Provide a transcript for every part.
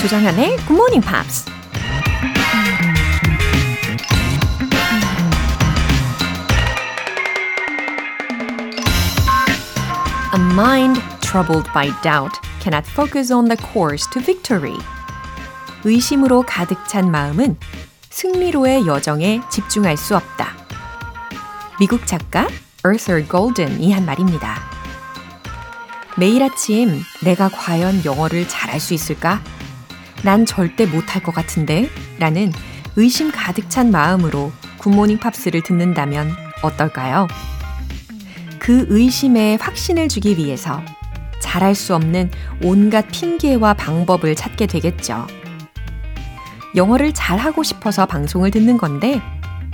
조정현의 Good Morning Pops. A mind troubled by doubt cannot focus on the course to victory. 의심으로 가득 찬 마음은 승리로의 여정에 집중할 수 없다. 미국 작가 Arthur Golden이 한 말입니다. 매일 아침 내가 과연 영어를 잘할 수 있을까? 난 절대 못할 것 같은데 라는 의심 가득 찬 마음으로 굿모닝 팝스를 듣는다면 어떨까요? 그 의심에 확신을 주기 위해서 잘할 수 없는 온갖 핑계와 방법을 찾게 되겠죠. 영어를 잘하고 싶어서 방송을 듣는 건데,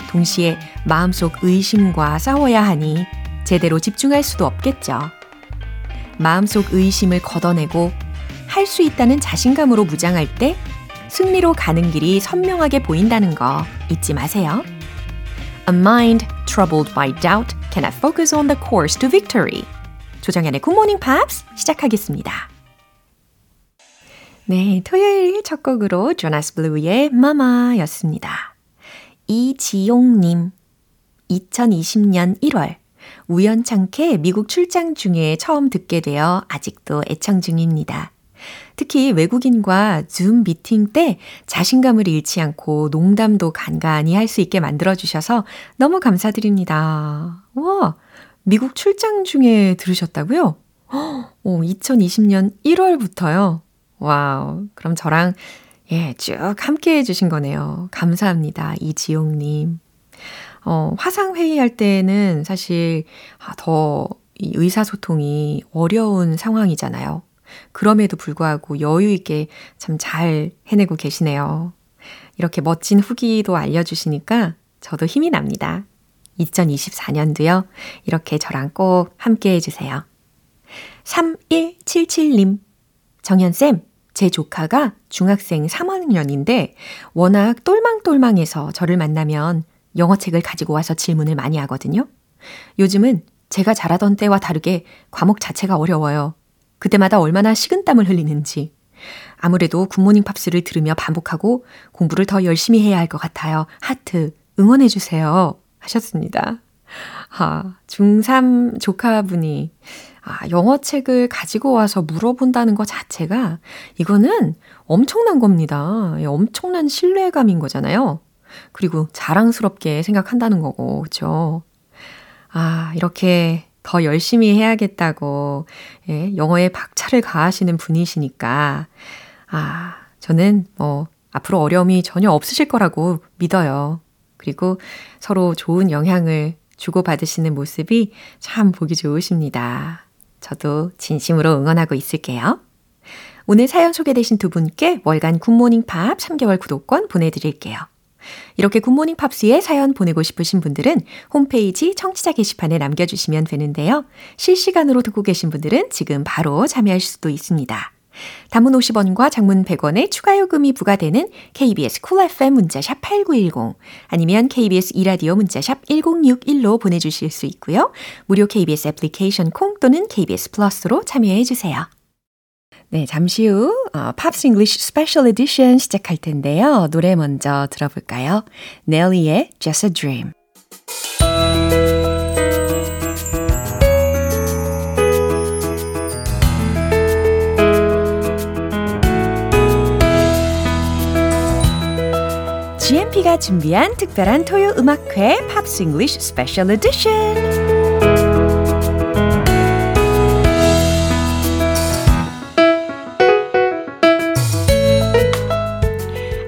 동시에 마음속 의심과 싸워야 하니 제대로 집중할 수도 없겠죠. 마음속 의심을 걷어내고 할 수 있다는 자신감으로 무장할 때 승리로 가는 길이 선명하게 보인다는 거 잊지 마세요. A mind troubled by doubt cannot focus on the course to victory. 조정연의 Morning Pops 시작하겠습니다. 네, 토요일 첫 곡으로 조나스 블루의 마마였습니다. 이지용님, 2020년 1월 우연찮게 미국 출장 중에 처음 듣게 되어 아직도 애청 중입니다. 특히 외국인과 줌 미팅 때 자신감을 잃지 않고 농담도 간간히 할 수 있게 만들어주셔서 너무 감사드립니다. 와, 미국 출장 중에 들으셨다고요? 오, 2020년 1월부터요. 와우. 그럼 저랑 예, 쭉 함께 해주신 거네요. 감사합니다. 이지용님. 어, 화상회의할 때는 사실 아, 더이 의사소통이 어려운 상황이잖아요. 그럼에도 불구하고 여유 있게 참 잘 해내고 계시네요. 이렇게 멋진 후기도 알려주시니까 저도 힘이 납니다. 2024년도요. 이렇게 저랑 꼭 함께 해주세요. 3177님. 정현쌤, 제 조카가 중학생 3학년인데 워낙 똘망똘망해서 저를 만나면 영어책을 가지고 와서 질문을 많이 하거든요. 요즘은 제가 잘하던 때와 다르게 과목 자체가 어려워요. 그때마다 얼마나 식은땀을 흘리는지. 아무래도 굿모닝 팝스를 들으며 반복하고 공부를 더 열심히 해야 할 것 같아요. 하트, 응원해주세요. 하셨습니다. 아, 중3 조카분이 아, 영어 책을 가지고 와서 물어본다는 것 자체가 이거는 엄청난 겁니다. 예, 엄청난 신뢰감인 거잖아요. 그리고 자랑스럽게 생각한다는 거고, 그죠? 아, 이렇게 더 열심히 해야겠다고, 예, 영어에 박차를 가하시는 분이시니까, 아, 저는 뭐, 앞으로 어려움이 전혀 없으실 거라고 믿어요. 그리고 서로 좋은 영향을 주고받으시는 모습이 참 보기 좋으십니다. 저도 진심으로 응원하고 있을게요. 오늘 사연 소개되신 두 분께 월간 굿모닝 팝 3개월 구독권 보내드릴게요. 이렇게 굿모닝 팝스에 사연 보내고 싶으신 분들은 홈페이지 청취자 게시판에 남겨주시면 되는데요. 실시간으로 듣고 계신 분들은 지금 바로 참여하실 수도 있습니다. 단문 50원과 장문 100원의 추가 요금이 부과되는 KBS 쿨 cool FM 문자샵 8910 아니면 KBS 이라디오 문자샵 1061로 보내주실 수 있고요. 무료 KBS 애플리케이션 콩 또는 KBS 플러스로 참여해 주세요. 네, 잠시 후 어, Pops English Special Edition 시작할 텐데요. 노래 먼저 들어볼까요? 넬리의 Just a Dream. GMP가 준비한 특별한 토요 음악회 Pops English Special Edition.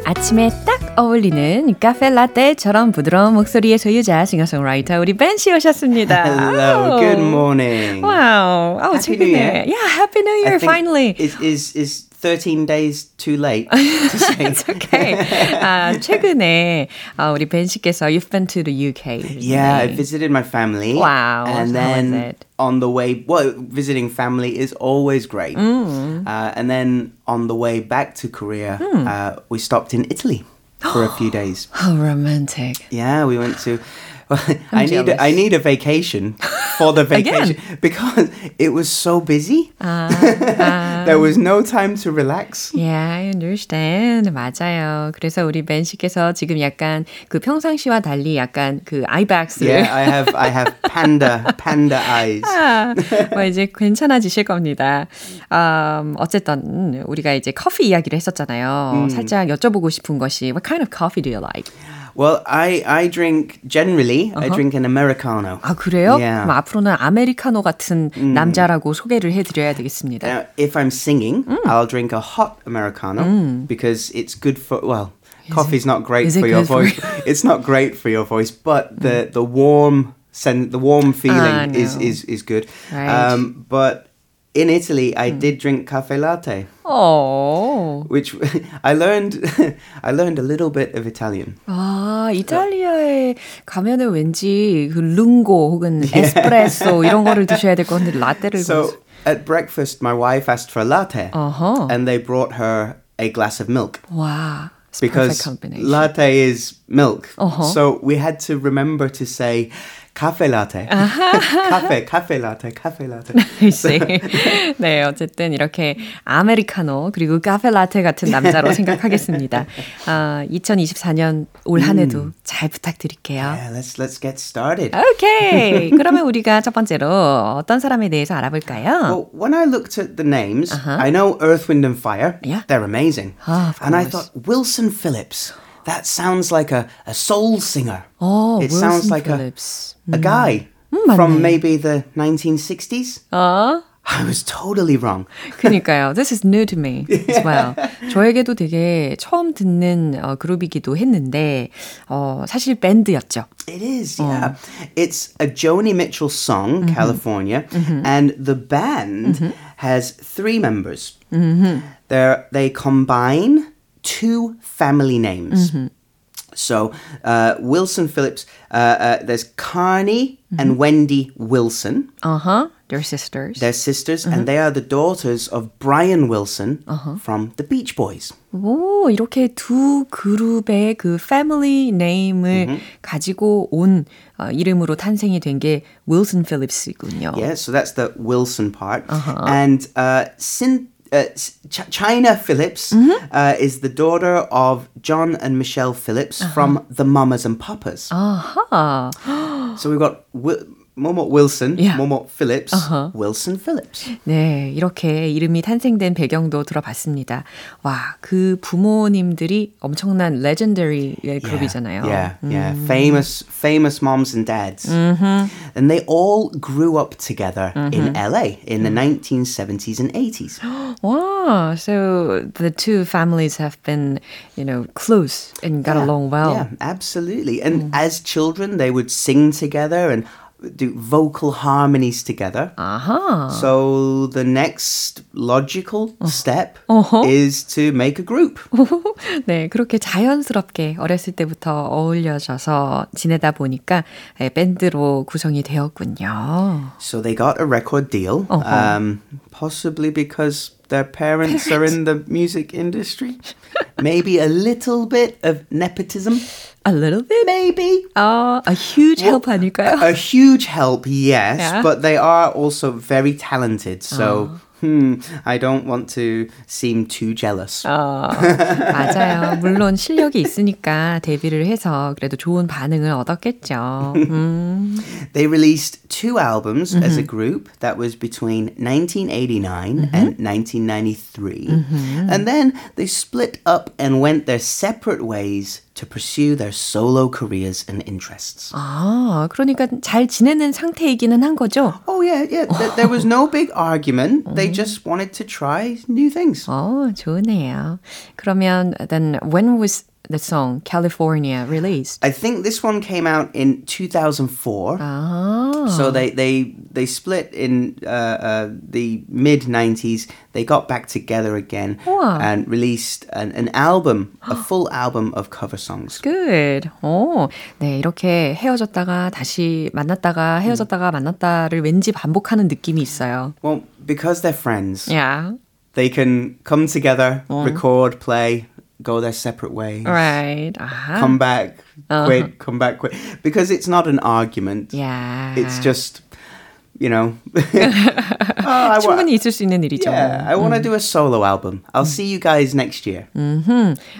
아침에 딱 어울리는 카페 라떼처럼 부드러운 목소리의 소유자 싱어송라이터 우리 벤 씨 오셨습니다. Hello, good morning. Wow. Oh, Happy New Year. Yeah, Happy New Year, finally. Is, is, is 13 days too late to say? It's okay. 아, 최근에 아, 우리 벤 씨께서 You've been to the UK. recently. Yeah, I visited my family. Wow, And so how was then it? on the way, well, visiting family is always great. Mm. Uh, and then on the way back to Korea, Hmm. uh, we stopped in Italy. for a few days. How romantic. Yeah, we went to. I need jealous. a, I need a vacation for the vacation because it was so busy. 아, There was no time to relax. Yeah, I understand. 맞아요. 그래서 우리 맨 씨께서 지금 약간 그 평상시와 달리 약간 그 아이백스를 Yeah, I have I have panda panda eyes. 아, 뭐 이제 괜찮아지실 겁니다. 음, 어쨌든 우리가 이제 커피 이야기를 했었잖아요. 살짝 여쭤보고 싶은 것이 What kind of coffee do you like? Well, I I drink generally I drink an americano. 아 그래요? Yeah. 그럼 앞으로는 아메리카노 같은 남자라고 소개를 해드려야 되겠습니다. Now, if I'm singing, I'll drink a hot americano because it's good for well. Coffee's not great is it for your good for voice. it's not great for your voice, but the the warm sen- the warm feeling I is know. is is good. Right. Um, but in Italy, I did drink cafe latte, 어. which I learned. I learned a little bit of Italian. 아, 이탈리아에 가면은 왠지 그 룽고 혹은 에스프레소 이런 거를 드셔야 될 것 같은데 라떼를 So at breakfast, my wife asked for a latte, 어허. and they brought her a glass of milk. 와, it's perfect because combination. latte is milk. Uh-huh. So we had to remember to say cafe, cafe latte, cafe latte. I see. 네, 어쨌든 이렇게 아메리카노 그리고 카페 라테 같은 남자로 생각하겠습니다. 아, 2024년 올 한 해도 잘 부탁드릴게요. Yeah, let's let's get started. 오케이. 그러면 우리가 첫 번째로 어떤 사람에 대해서 알아볼까요? Well, when I looked at the names, Uh-huh. I know Earth, Wind and Fire. Yeah. They're amazing. Ah, and I thought Wilson Phillips. That sounds like a, a soul singer. 어, it 윌슨 sounds like 필립스. a, a guy 맞네. from maybe the 1960s. 어? I was totally wrong. 그니까요. This is new to me as well. 저에게도 되게 처음 듣는 어, 그룹이기도 했는데 어, 사실 밴드였죠. It is, yeah. It's a Joni Mitchell song, California, and the band has three members. They're, they combine two family names. So uh, Wilson Phillips, uh, uh, there's Carney and Wendy Wilson. Uh-huh. They're sisters. They're sisters, and they are the daughters of Brian Wilson from the Beach Boys. 오, 이렇게 두 그룹의 그 패밀리 네임을 가지고 온 어, 이름으로 탄생이 된 게 윌슨 필립스군요. Yeah, so that's the Wilson part. And uh, Sin- uh, Ch- China Phillips uh, is the daughter of John and Michelle Phillips from the Mamas and Papas. 아하. So we've got Wi- Momo Wilson, Yeah. Momo Phillips, Wilson Phillips. 네, 이렇게 이름이 탄생된 배경도 들어봤습니다. 와, 그 부모님들이 엄청난 레전더리 그룹이잖아요. Yeah, yeah. Famous, famous moms and dads. And they all grew up together in LA in the 1970s and 80s. Wow, so the two families have been, you know, close and got along well. Yeah, absolutely. And as children, they would sing together and do vocal harmonies together. 아하. So the next logical step Uh-huh. is to make a group. 네, 그렇게 자연스럽게 어렸을 때부터 어울려져서 지내다 보니까 예, 밴드로 구성이 되었군요. So they got a record deal, Uh-huh. um, possibly because their parents are in the music industry. Maybe a little bit of nepotism. A little bit? Maybe. 아, a huge help 아닐까요? A huge help, yes, Yeah. but they are also very talented. So, hmm, I don't want to seem too jealous. 어, 맞아요. 물론 실력이 있으니까 데뷔를 해서 그래도 좋은 반응을 얻었겠죠. 음, They released two albums as a group that was between 1989 and 1993. And then they split up and went their separate ways to pursue their solo careers and interests. 아, 그러니까 잘 지내는 상태이기는 한 거죠? Oh, yeah, yeah. th- there was no big argument. They just wanted to try new things. 어, 좋네요. 그러면 then when was the song California released? I think this one came out in 2004. 아, So they they they split in uh, uh, the mid '90s. They got back together again 우와. and released an, an album, a full album of cover songs. good. 오, 네, 이렇게 헤어졌다가 다시 만났다가 헤어졌다가 만났다를 왠지 반복하는 느낌이 있어요. Well, because they're friends, Yeah. they can come together, record, play, go their separate ways. Right. Uh-huh. Come back, uh-huh. quit, come back, quit. Because it's not an argument. Yeah. It's just you know. oh, I wa- 충분히 있을 수 있는 일이죠. yeah, I want to do a solo album. I'll see you guys next year.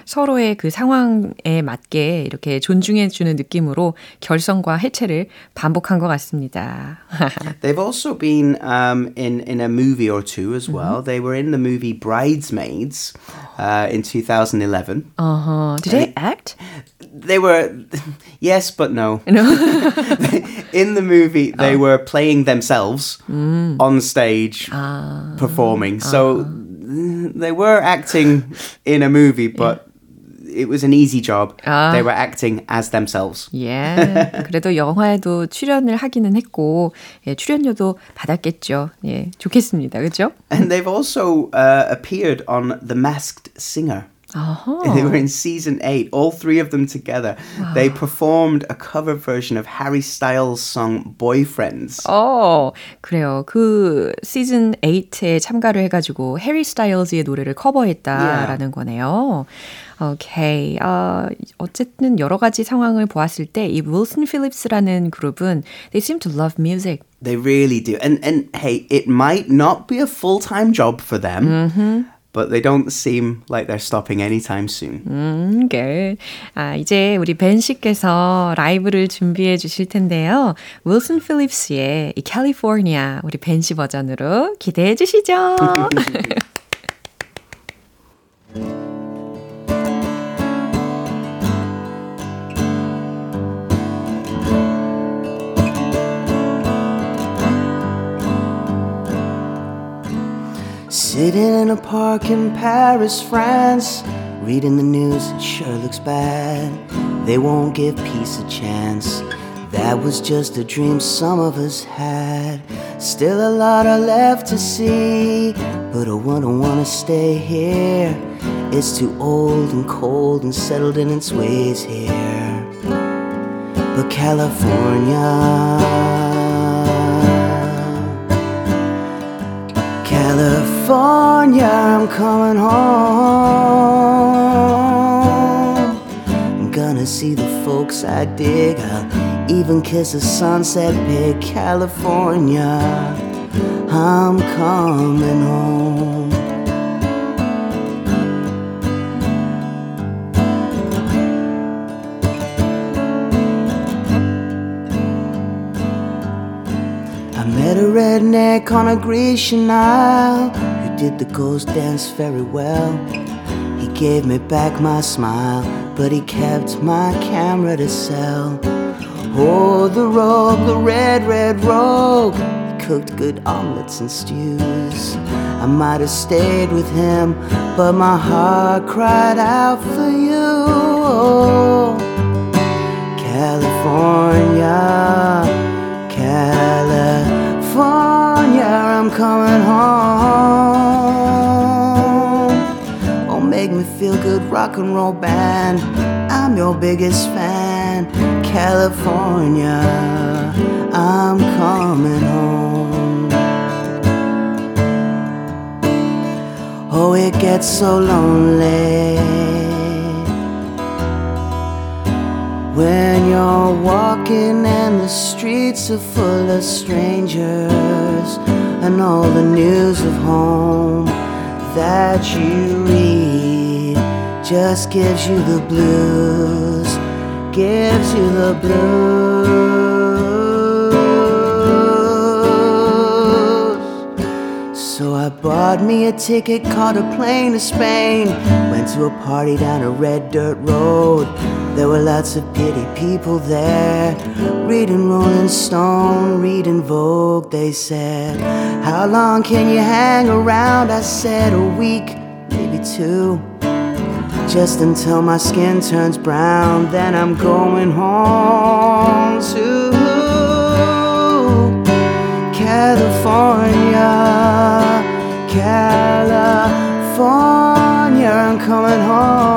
서로의 그 상황에 맞게 이렇게 존중해주는 느낌으로 결성과 해체를 반복한 것 같습니다. They've also been um, in in a movie or two as well. They were in the movie Bridesmaids uh, in 2011. uh-huh. Did they act? They were yes, but no. in the movie, they were playing themselves on stage, performing. So they were acting in a movie, but. It was an easy job. They were acting as themselves. 예. 그래도 영화에도 출연을 하기는 했고, 예, 출연료도 받았겠죠. 예, 좋겠습니다. 그죠? And they've also uh, appeared on The Masked Singer. 어허. They were in season eight, all three of them together. They performed a cover version of Harry Styles' song Boyfriends. 어, 그래요. 그 시즌 8에 참가를 해가지고 해리 스타일즈의 노래를 커버했다라는 거네요. 오케이. 어, 어쨌든 여러 가지 상황을 보았을 때 이 윌슨 필립스라는 그룹은 they seem to love music. They really do. And and hey, it might not be a full-time job for them. But they don't seem like they're stopping anytime soon. 음, good. 아, 이제 우리 벤 씨께서 라이브를 준비해 주실 텐데요. 윌슨 필립스의 이 캘리포니아 우리 벤씨 버전으로 기대해 주시죠. Sitting in a park in Paris, France, reading the news, it sure looks bad. They won't give peace a chance. That was just a dream some of us had. Still a lot are left to see, but I wouldn't wanna stay here. It's too old and cold and settled in its ways here. But California. California, I'm coming home. I'm gonna see the folks I dig. I'll even kiss a sunset pig. California, I'm coming home. I met a redneck on a Grecian Isle did the ghost dance very well. He gave me back my smile, but he kept my camera to sell. Oh, the rogue, the red, red rogue. He cooked good omelets and stews. I might have stayed with him, but my heart cried out for you. California. California, I'm coming home. Good, rock and roll band. I'm your biggest fan. California, I'm coming home. Oh, it gets so lonely. When you're walking and the streets are full of strangers and all the news of home that you read just gives you the blues, gives you the blues. So I bought me a ticket, caught a plane to Spain, went to a party down a red dirt road. There were lots of pity people there, reading Rolling Stone, reading Vogue. They said, How long can you hang around? I said, A week, maybe two. Just until my skin turns brown, then I'm going home to California, California. I'm coming home.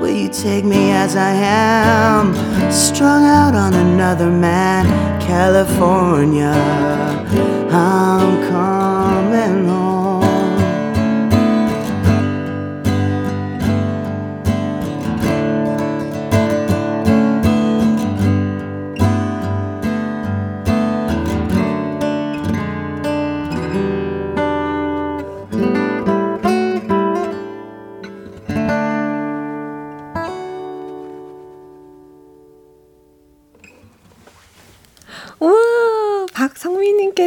Will you take me as I am, strung out on another man? California,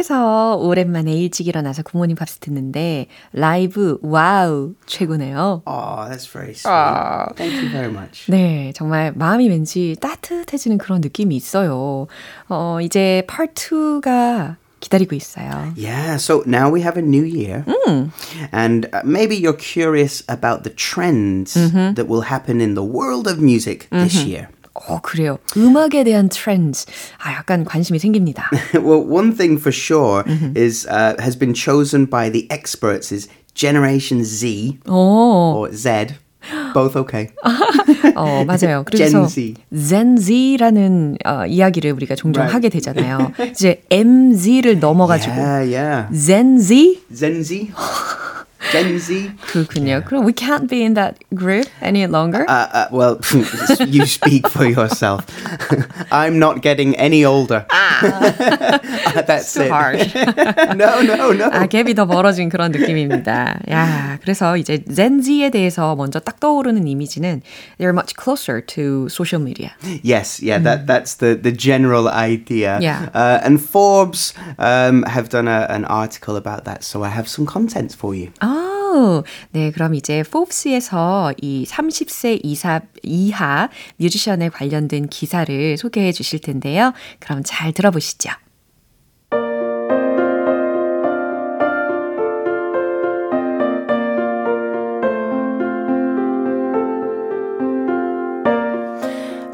소희님께서 오랜만에 일찍 일어나서 부모님 밥스 듣는데 라이브 와우 최고네요. Oh, that's very sweet. Oh. Thank you very much. 네, 정말 마음이 왠지 따뜻해지는 그런 느낌이 있어요. 어, 이제 part 2가 기다리고 있어요. Yeah, so now we have a new year. Mm. And maybe you're curious about the trends mm-hmm. that will happen in the world of music mm-hmm. this year. 어, 그래요. 음악에 대한 트렌드. 아, 약간 관심이 생깁니다. well, one thing for sure mm-hmm. is uh, has been chosen by the experts is Generation Z 오. or Z. Both okay. 어, 맞아요. 그래서 Gen Z라는 어, 이야기를 우리가 종종 right. 하게 되잖아요. 이제 MZ를 넘어가지고 yeah, yeah. Gen Z? Gen Z? Gen Z. 그렇군요. 그럼 we can't be in that group any longer? Uh, uh, well, you speak for yourself. I'm not getting any older. Ah, That's too it. harsh. no, no, no. 아, 갭이 더 멀어진 그런 느낌입니다. 야, 그래서 이제 Gen Z에 대해서 먼저 딱 떠오르는 이미지는 they're much closer to social media. Yes, yeah, that that's the the general idea. Yeah. Uh, and Forbes um, have done a, an article about that, so I have some content for you. 아, 네, 그럼 이제 포브스에서 이 30세 이사, 이하 뮤지션에 관련된 기사를 소개해 주실 텐데요. 그럼 잘 들어보시죠.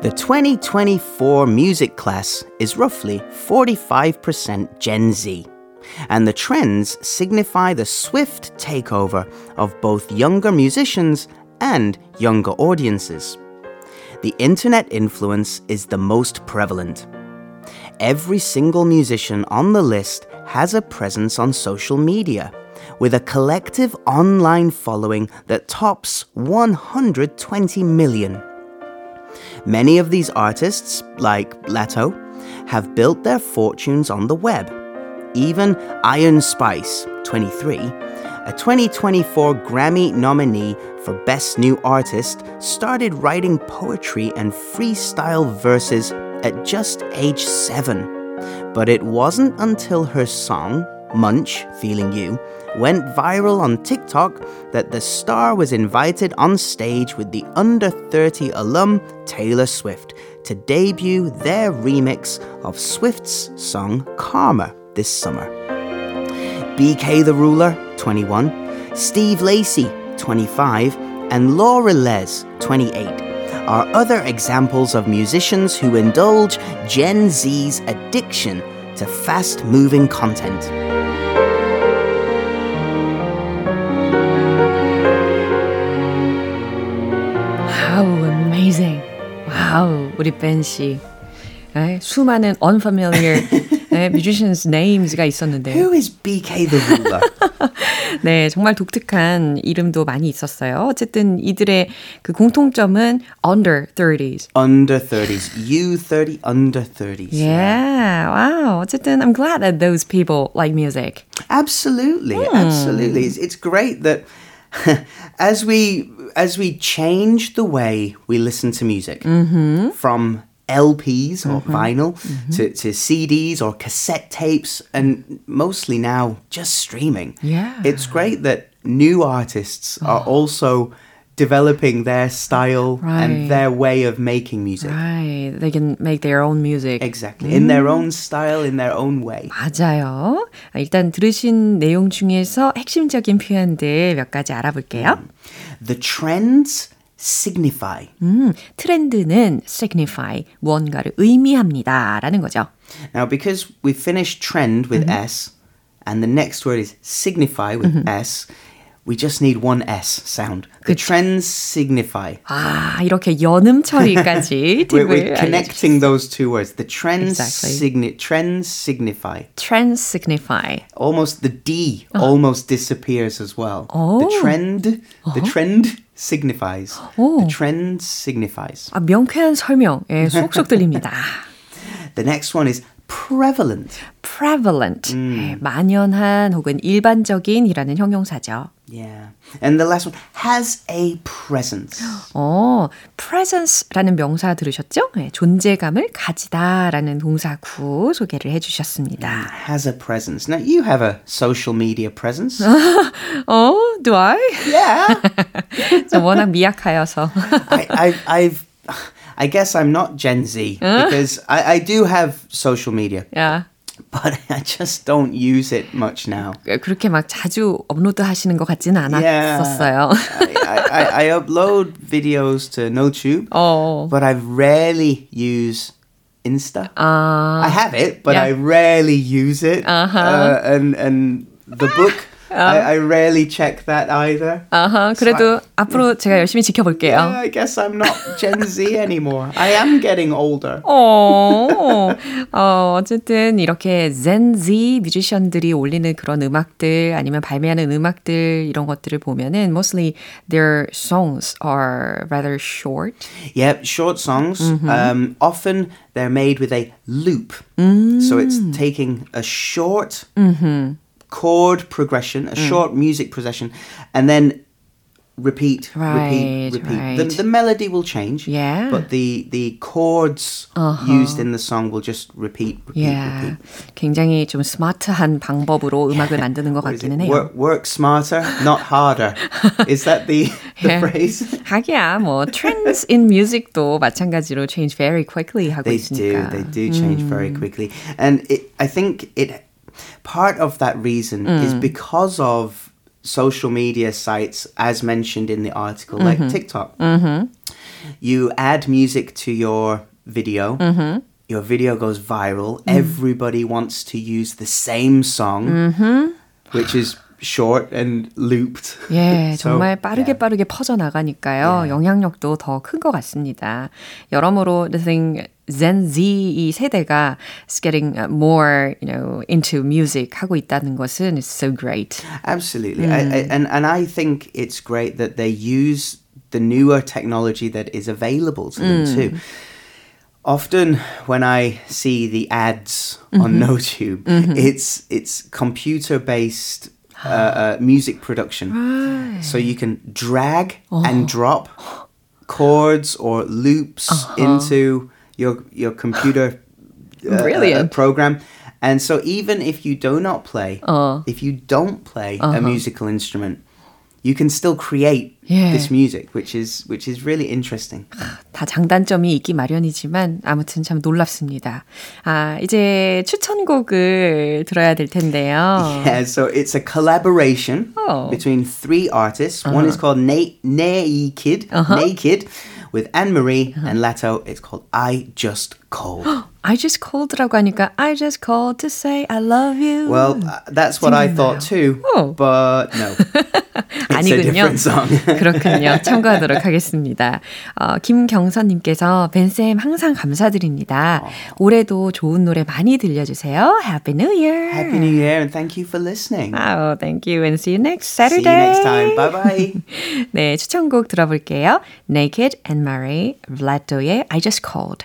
The 2024 music class is roughly 45% Gen Z. and the trends signify the swift takeover of both younger musicians and younger audiences. The internet influence is the most prevalent. Every single musician on the list has a presence on social media, with a collective online following that tops 120 million. Many of these artists, like Leto, have built their fortunes on the web even Iron Spice, 23, a 2024 Grammy nominee for Best New Artist, started writing poetry and freestyle verses at just age 7. But it wasn't until her song, Munch, Feeling You, went viral on TikTok that the star was invited on stage with the under 30 alum Taylor Swift to debut their remix of Swift's song Karma this summer. BK the Ruler, 21, Steve Lacey, 25, and Laura Les, 28, are other examples of musicians who indulge Gen Z's addiction to fast moving content. How amazing. Wow, 우리 벤 씨. 수많은 unfamiliar 네, musicians names가 있었는데. Who is BK the Ruler? 네, 정말 독특한 이름도 많이 있었어요. 어쨌든 이들의 그 공통점은 under 30s. Under 30s. You 30, under 30s. Yeah, wow. 어쨌든 I'm glad that those people like music. Absolutely, hmm. absolutely. It's, it's great that as we as we change the way we listen to music mm-hmm. from LPs or mm-hmm. vinyl mm-hmm. To, to CDs or cassette tapes, and mostly now just streaming. Yeah. It's great that new artists oh. are also developing their style right. and their way of making music. Right. They can make their own music. Exactly. 음. In their own style, in their own way. 맞아요. 일단 들으신 내용 중에서 핵심적인 표현들 몇 가지 알아볼게요. The trends signify. 음, 트렌드는 signify, 무언가를 의미합니다라는 거죠. Now, because we finished trend with mm-hmm. S, and the next word is signify with mm-hmm. S, we just need one S sound. The 그치. trends signify. 아, 이렇게 연음 처리까지 we're, we're connecting those two words. The trends exactly. signi- trends signify. Trends signify. Almost the D uh. almost disappears as well. Oh. The trend, uh-huh. the trend signifies. 오. The trend signifies. 아, 명쾌한 설명. 예, 쏙쏙 들립니다. the next one is prevalent. prevalent. 네, 만연한 혹은 일반적인이라는 형용사죠. Yeah. And the last one has a presence. 어, presence라는 명사 들으셨죠? 네, 존재감을 가지다라는 동사구 소개를 해 주셨습니다. Has a presence. Now you have a social media presence. 어, do I? yeah. 저 워낙 미약하여서. I, I, I've. I guess I'm not Gen Z because I, I do have social media, 야, but I just don't use it much now. 그렇게 막 자주 업로드 하시는 것 같지는 Yeah. 않았었어요. I, I, I upload videos to NoTube, 어, but I rarely use Insta. 아, I have it, but Yeah. I rarely use it. Uh-huh. Uh, and and the book, I, I rarely check that either. 아하, 그래도 앞으로 제가 열심히 지켜볼게요. Yeah, I guess I'm not Gen Z anymore. I am getting older. 어, 어, 어쨌든 이렇게 Gen Z 뮤지션들이 올리는 그런 음악들 아니면 발매하는 음악들 이런 것들을 보면은 mostly their songs are rather short. Yep, short songs. Mm-hmm. Um, often they're made with a loop. Mm. So it's taking a short Mm-hmm. chord progression, Mm. a short music progression, and then repeat, Right, repeat, repeat. The, right. the melody will change, Yeah. but the, the chords used in the song will just repeat, repeat, Yeah. repeat. 굉장히 좀 스마트한 방법으로 음악을 만드는 것 What is it? 같기는 해요. Work, work smarter, not harder. is that the, the Yeah. phrase? 하기야 뭐 trends in music도 마찬가지로 change very quickly 하고 they 있으니까. do they do change very quickly and it, i think it part of that reason is because of social media sites as mentioned in the article like tiktok you add music to your video your video goes viral everybody wants to use the same song which is short and looped 예, So, 정말 빠르게 yeah. 빠르게 퍼져 나가니까요. 영향력도 더 큰 것 같습니다. 여러모로 the thing Gen Z 이 세대가 is getting more, you know, into music 하고 있다는 것은 is so great. Absolutely. I, I, and, and I think it's great that they use the newer technology that is available to them too. Often when I see the ads on NoTube, it's it's computer based uh, uh, music production. So you can drag and drop chords or loops into your your computer uh, uh, Brilliant. program. And so even if you do not play, if you don't play a musical instrument, you can still create Yeah. this music, which is which is really interesting. 다 장단점이 있기 마련이지만 아무튼 참 놀랍습니다. 아, 이제 추천곡을 들어야 될 텐데요. Yeah, so it's a collaboration Oh. between three artists. One is called Na- Naked, Naked, with Anne Marie uh-huh. and Lato. It's called I Just Called. I just called라고 하니까 I just called to say I love you. well, uh, that's what I thought too, Oh. but no, it's a 아니군요. different song. 그렇군요. 참고하도록 하겠습니다. 어, 김경선 님께서 벤쌤 항상 감사드립니다. 올해도 좋은 노래 많이 들려주세요. Happy New Year. Happy New Year and thank you for listening. Oh, thank you and see you next See Saturday. you next time. Bye bye. 네, 추천곡 들어볼게요. Naked and Mary, Vlad도의 I Just Called.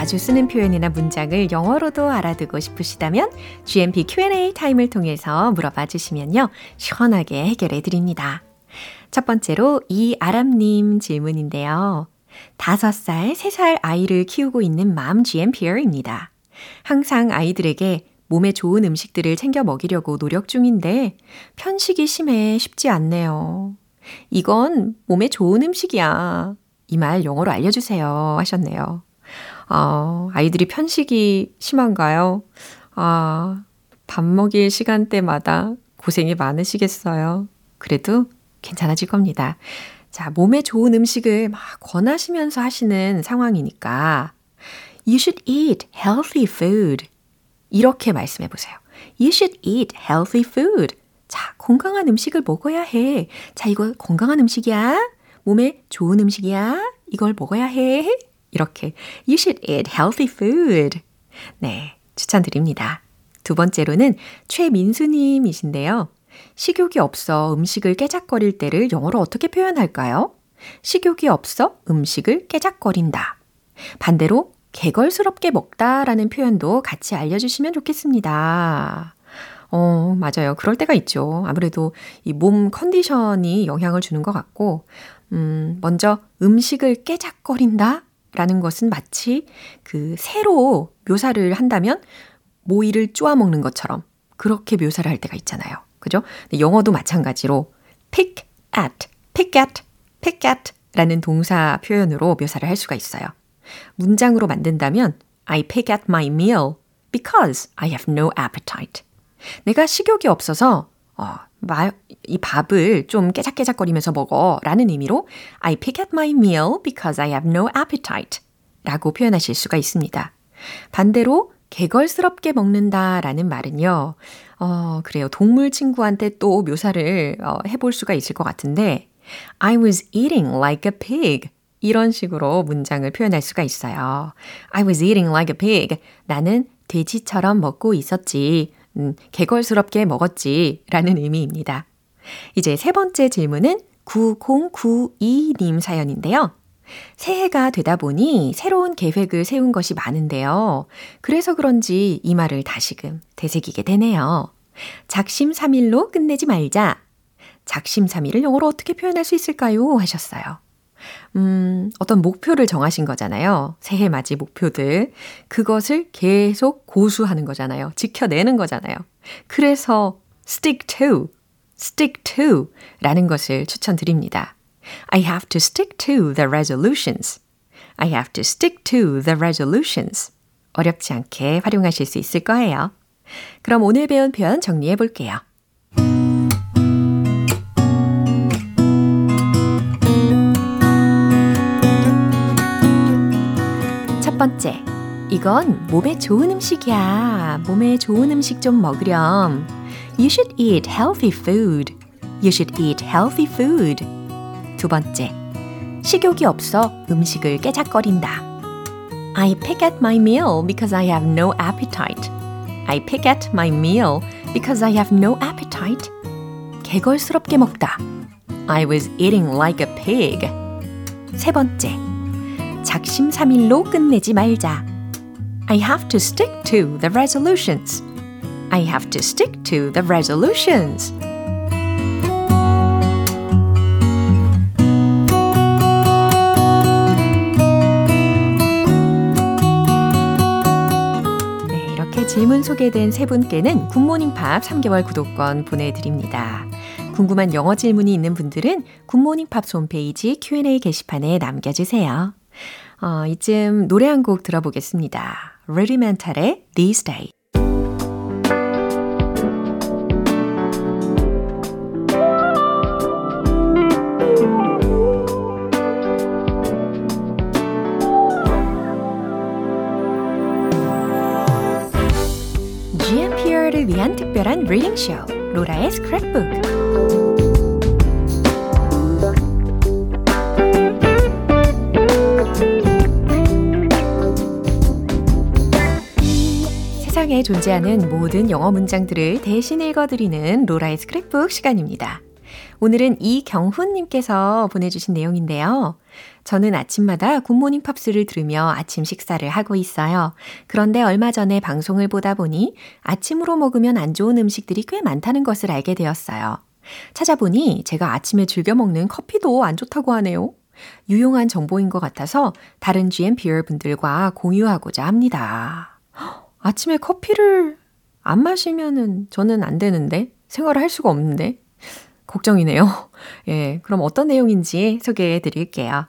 자주 쓰는 표현이나 문장을 영어로도 알아두고 싶으시다면 GMP Q&A 타임을 통해서 물어봐 주시면요. 시원하게 해결해 드립니다. 첫 번째로 이아람님 질문인데요. 5살, 3살 아이를 키우고 있는 맘 GMPR입니다. 항상 아이들에게 몸에 좋은 음식들을 챙겨 먹이려고 노력 중인데 편식이 심해 쉽지 않네요. 이건 몸에 좋은 음식이야. 이 말 영어로 알려주세요 하셨네요. 어, 아이들이 편식이 심한가요? 아, 밥 먹일 시간대마다 고생이 많으시겠어요. 그래도 괜찮아질 겁니다. 자, 몸에 좋은 음식을 막 권하시면서 하시는 상황이니까 You should eat healthy food. 이렇게 말씀해 보세요. You should eat healthy food. 자, 건강한 음식을 먹어야 해. 자, 이거 건강한 음식이야. 몸에 좋은 음식이야. 이걸 먹어야 해. 이렇게 You should eat healthy food. 네, 추천드립니다. 두 번째로는 최민수님이신데요. 식욕이 없어 음식을 깨작거릴 때를 영어로 어떻게 표현할까요? 식욕이 없어 음식을 깨작거린다. 반대로 개걸스럽게 먹다라는 표현도 같이 알려주시면 좋겠습니다. 어, 맞아요. 그럴 때가 있죠. 아무래도 이 몸 컨디션이 영향을 주는 것 같고, 음, 먼저 음식을 깨작거린다 라는 것은 마치 그 새로 묘사를 한다면 모이를 쪼아 먹는 것처럼 그렇게 묘사를 할 때가 있잖아요. 그죠? 영어도 마찬가지로 pick at, pick at, pick at 라는 동사 표현으로 묘사를 할 수가 있어요. 문장으로 만든다면 I pick at my meal because I have no appetite. 내가 식욕이 없어서 어, 마, 이 밥을 좀 깨작깨작거리면서 먹어 라는 의미로 I pick at my meal because I have no appetite 라고 표현하실 수가 있습니다. 반대로 개걸스럽게 먹는다 라는 말은요, 어, 그래요. 동물 친구한테 또 묘사를 어, 해볼 수가 있을 것 같은데, I was eating like a pig. 이런 식으로 문장을 표현할 수가 있어요. I was eating like a pig. 나는 돼지처럼 먹고 있었지. 음, 개걸스럽게 먹었지. 라는 의미입니다. 이제 세 번째 질문은 9092님 사연인데요. 새해가 되다 보니 새로운 계획을 세운 것이 많은데요. 그래서 그런지 이 말을 다시금 되새기게 되네요. 작심삼일로 끝내지 말자. 작심삼일을 영어로 어떻게 표현할 수 있을까요? 하셨어요. 음, 어떤 목표를 정하신 거잖아요. 새해 맞이 목표들. 그것을 계속 고수하는 거잖아요. 지켜내는 거잖아요. 그래서 stick to, stick to 라는 것을 추천드립니다. I have to stick to the resolutions. I have to stick to the resolutions. 어렵지 않게 활용하실 수 있을 거예요. 그럼 오늘 배운 표현 정리해 볼게요. 번째, 이건 몸에 좋은 음식이야. 몸에 좋은 음식 좀 먹으렴. You should eat healthy food. You should eat healthy food. 두 번째, 식욕이 없어 음식을 깨작거린다. I pick at my meal because I have no appetite. I pick at my meal because I have no appetite. 개걸스럽게 먹다. I was eating like a pig. 세 번째, 작심삼일로 끝내지 말자. I have to stick to the resolutions. I have to stick to the resolutions. 질문 소개된 세 분께는 굿모닝 팝 3개월 구독권 보내드립니다. 궁금한 영어 질문이 있는 분들은 굿모닝 팝 홈페이지 Q&A 게시판에 남겨주세요. 어, 이쯤 노래 한 곡 들어보겠습니다. 루디멘탈의 These Days. 위한 특별한 reading 쇼 로라의 스크랩북 세상에 존재하는 모든 영어 문장들을 대신 읽어드리는 로라의 스크랩북 시간입니다. 오늘은 이경훈님께서 보내주신 내용인데요. 저는 아침마다 굿모닝 팝스를 들으며 아침 식사를 하고 있어요. 그런데 얼마 전에 방송을 보다 보니 아침으로 먹으면 안 좋은 음식들이 꽤 많다는 것을 알게 되었어요. 찾아보니 제가 아침에 즐겨 먹는 커피도 안 좋다고 하네요. 유용한 정보인 것 같아서 다른 GMPR 분들과 공유하고자 합니다. 아침에 커피를 안 마시면은 저는 안 되는데 생활을 할 수가 없는데 걱정이네요. 예, 그럼 어떤 내용인지 소개해 드릴게요.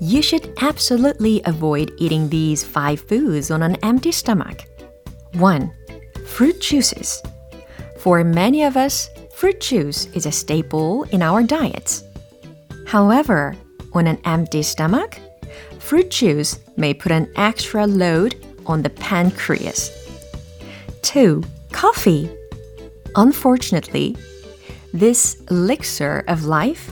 You should absolutely avoid eating these five foods on an empty stomach. 1. Fruit juices. For many of us, fruit juice is a staple in our diets. However, on an empty stomach, fruit juice may put an extra load on the pancreas. 2. Coffee. Unfortunately, this elixir of life,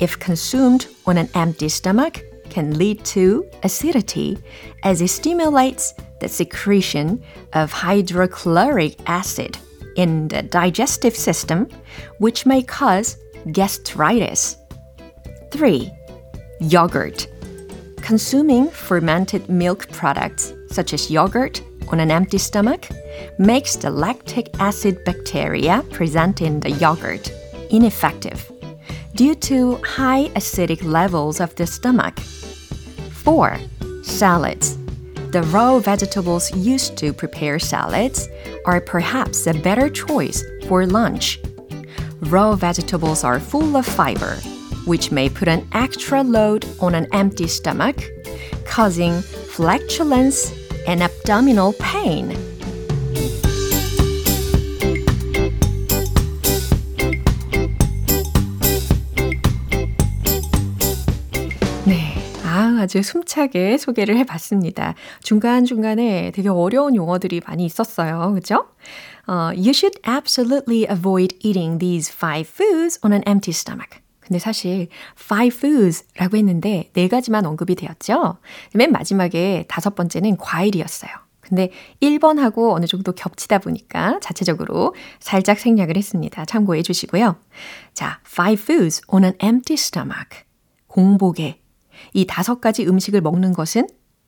if consumed on an empty stomach, can lead to acidity as it stimulates the secretion of hydrochloric acid in the digestive system, which may cause gastritis. 3. Yogurt. Consuming fermented milk products such as yogurt on an empty stomach makes the lactic acid bacteria present in the yogurt ineffective due to high acidic levels of the stomach. 4. Salads. The raw vegetables used to prepare salads are perhaps a better choice for lunch. Raw vegetables are full of fiber, which may put an extra load on an empty stomach, causing flatulence and abdominal pain. 네. 아, 아주 숨차게 소개를 해봤습니다. 중간중간에 되게 어려운 용어들이 많이 있었어요. 그죠? 어, you should absolutely avoid eating these five foods on an empty stomach. 근데 사실 five foods라고 했는데 네 가지만 언급이 되었죠. 맨 마지막에 다섯 번째는 과일이었어요. 근데 1번하고 어느 정도 겹치다 보니까 자체적으로 살짝 생략을 했습니다. 참고해 주시고요. 자, five foods on an empty stomach. 공복에 이 다섯 가지 음식을 먹는 것은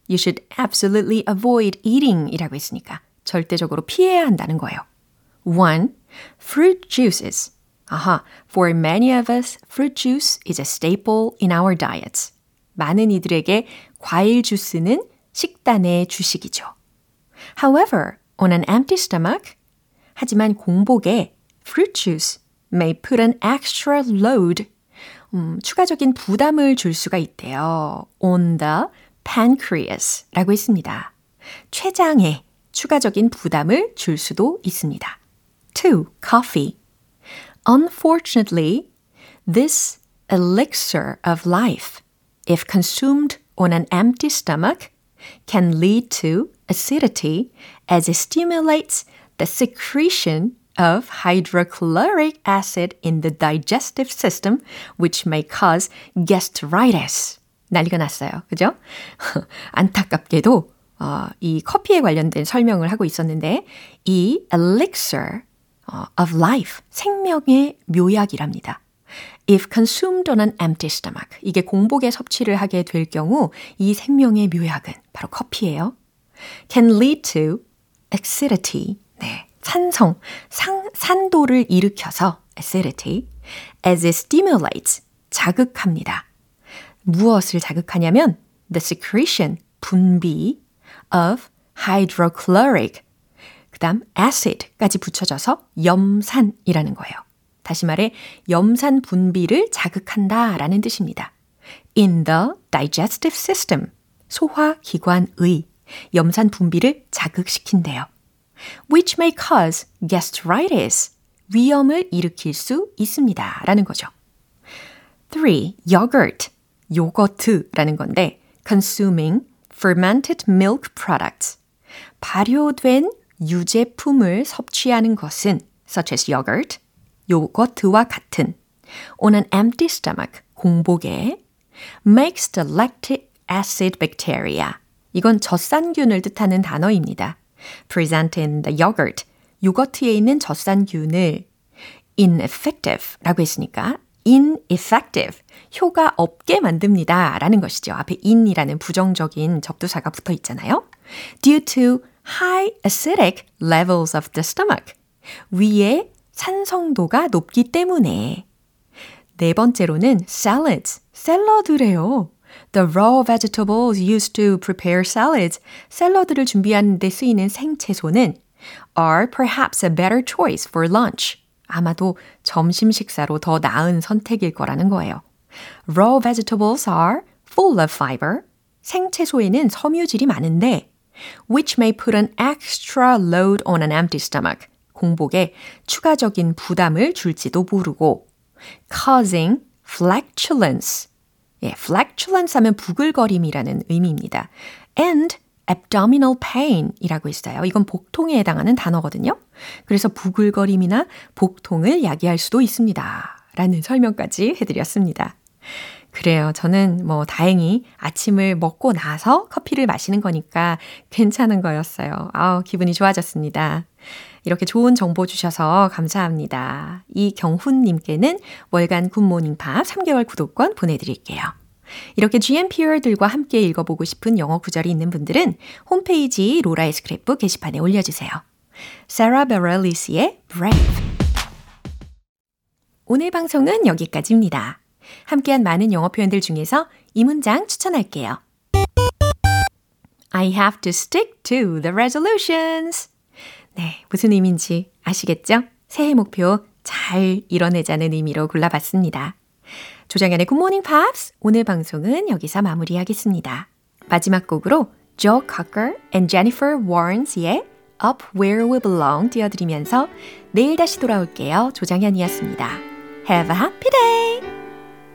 you should absolutely avoid eating 이라고 했으니까 절대적으로 피해야 한다는 거예요. 1. Fruit juices. 아하, for many of us, fruit juice is a staple in our diets. 많은 이들에게 과일 주스는 식단의 주식이죠. However, on an empty stomach, 하지만 공복에 fruit juice may put an extra load 음, 추가적인 부담을 줄 수가 있대요. on the pancreas 라고 했습니다. 췌장에 추가적인 부담을 줄 수도 있습니다. 2. Coffee. Unfortunately, this elixir of life, if consumed on an empty stomach, can lead to acidity as it stimulates the secretion of hydrochloric acid in the digestive system, which may cause gastritis. 난리가 났어요. 그죠? 안타깝게도 어, 이 커피에 관련된 설명을 하고 있었는데 이 elixir of life, 생명의 묘약이랍니다. If consumed on an empty stomach. 이게 공복에 섭취를 하게 될 경우 이 생명의 묘약은 바로 커피예요. Can lead to acidity. 네. 산성, 상, 산도를 일으켜서 acidity as it stimulates 자극합니다. 무엇을 자극하냐면 the secretion 분비 of hydrochloric 그 다음 acid까지 붙여져서 염산이라는 거예요. 다시 말해 염산 분비를 자극한다 라는 뜻입니다. In the digestive system 소화 기관의 염산 분비를 자극시킨대요. which may cause gastritis, 위염을 일으킬 수 있습니다. 라는 거죠. 3. yogurt, 요거트라는 건데 consuming fermented milk products, 발효된 유제품을 섭취하는 것은 such as yogurt, 요거트와 같은 on an empty stomach, 공복에 makes the lactic acid bacteria 이건 젖산균을 뜻하는 단어입니다. present in the yogurt. 요거트에 있는 젖산균을 ineffective라고 했으니까 ineffective, 효과 없게 만듭니다. 라는 것이죠. 앞에 in이라는 부정적인 접두사가 붙어 있잖아요. due to high acidic levels of the stomach. 위에 산성도가 높기 때문에. 네 번째로는 salads, 샐러드래요. The raw vegetables used to prepare salads, 샐러드를 준비하는 데 쓰이는 생채소는 are perhaps a better choice for lunch. 아마도 점심 식사로 더 나은 선택일 거라는 거예요. Raw vegetables are full of fiber. 생채소에는 섬유질이 많은데 which may put an extra load on an empty stomach. 공복에 추가적인 부담을 줄지도 모르고 causing flatulence. 예, flatulence 하면 부글거림이라는 의미입니다. and abdominal pain 이라고 있어요. 이건 복통에 해당하는 단어거든요. 그래서 부글거림이나 복통을 야기할 수도 있습니다. 라는 설명까지 해드렸습니다. 그래요. 저는 뭐 다행히 아침을 먹고 나서 커피를 마시는 거니까 괜찮은 거였어요. 아우, 기분이 좋아졌습니다. 이렇게 좋은 정보 주셔서 감사합니다. 이경훈님께는 월간 굿모닝 팝 3개월 구독권 보내드릴게요. 이렇게 GMPR들과 함께 읽어보고 싶은 영어 구절이 있는 분들은 홈페이지 로라의 스크랩북 게시판에 올려주세요. Sarah Bareilles,의 Brave. 오늘 방송은 여기까지입니다. 함께한 많은 영어 표현들 중에서 이 문장 추천할게요. I have to stick to the resolutions. 네, 무슨 의미인지 아시겠죠? 새해 목표 잘 이뤄내자는 의미로 골라봤습니다. 조장현의 굿모닝 팝스 오늘 방송은 여기서 마무리하겠습니다. 마지막 곡으로 Joe Cocker and Jennifer Warrens의 Up Where We Belong 띄워드리면서 내일 다시 돌아올게요. 조장현이었습니다. Have a happy day!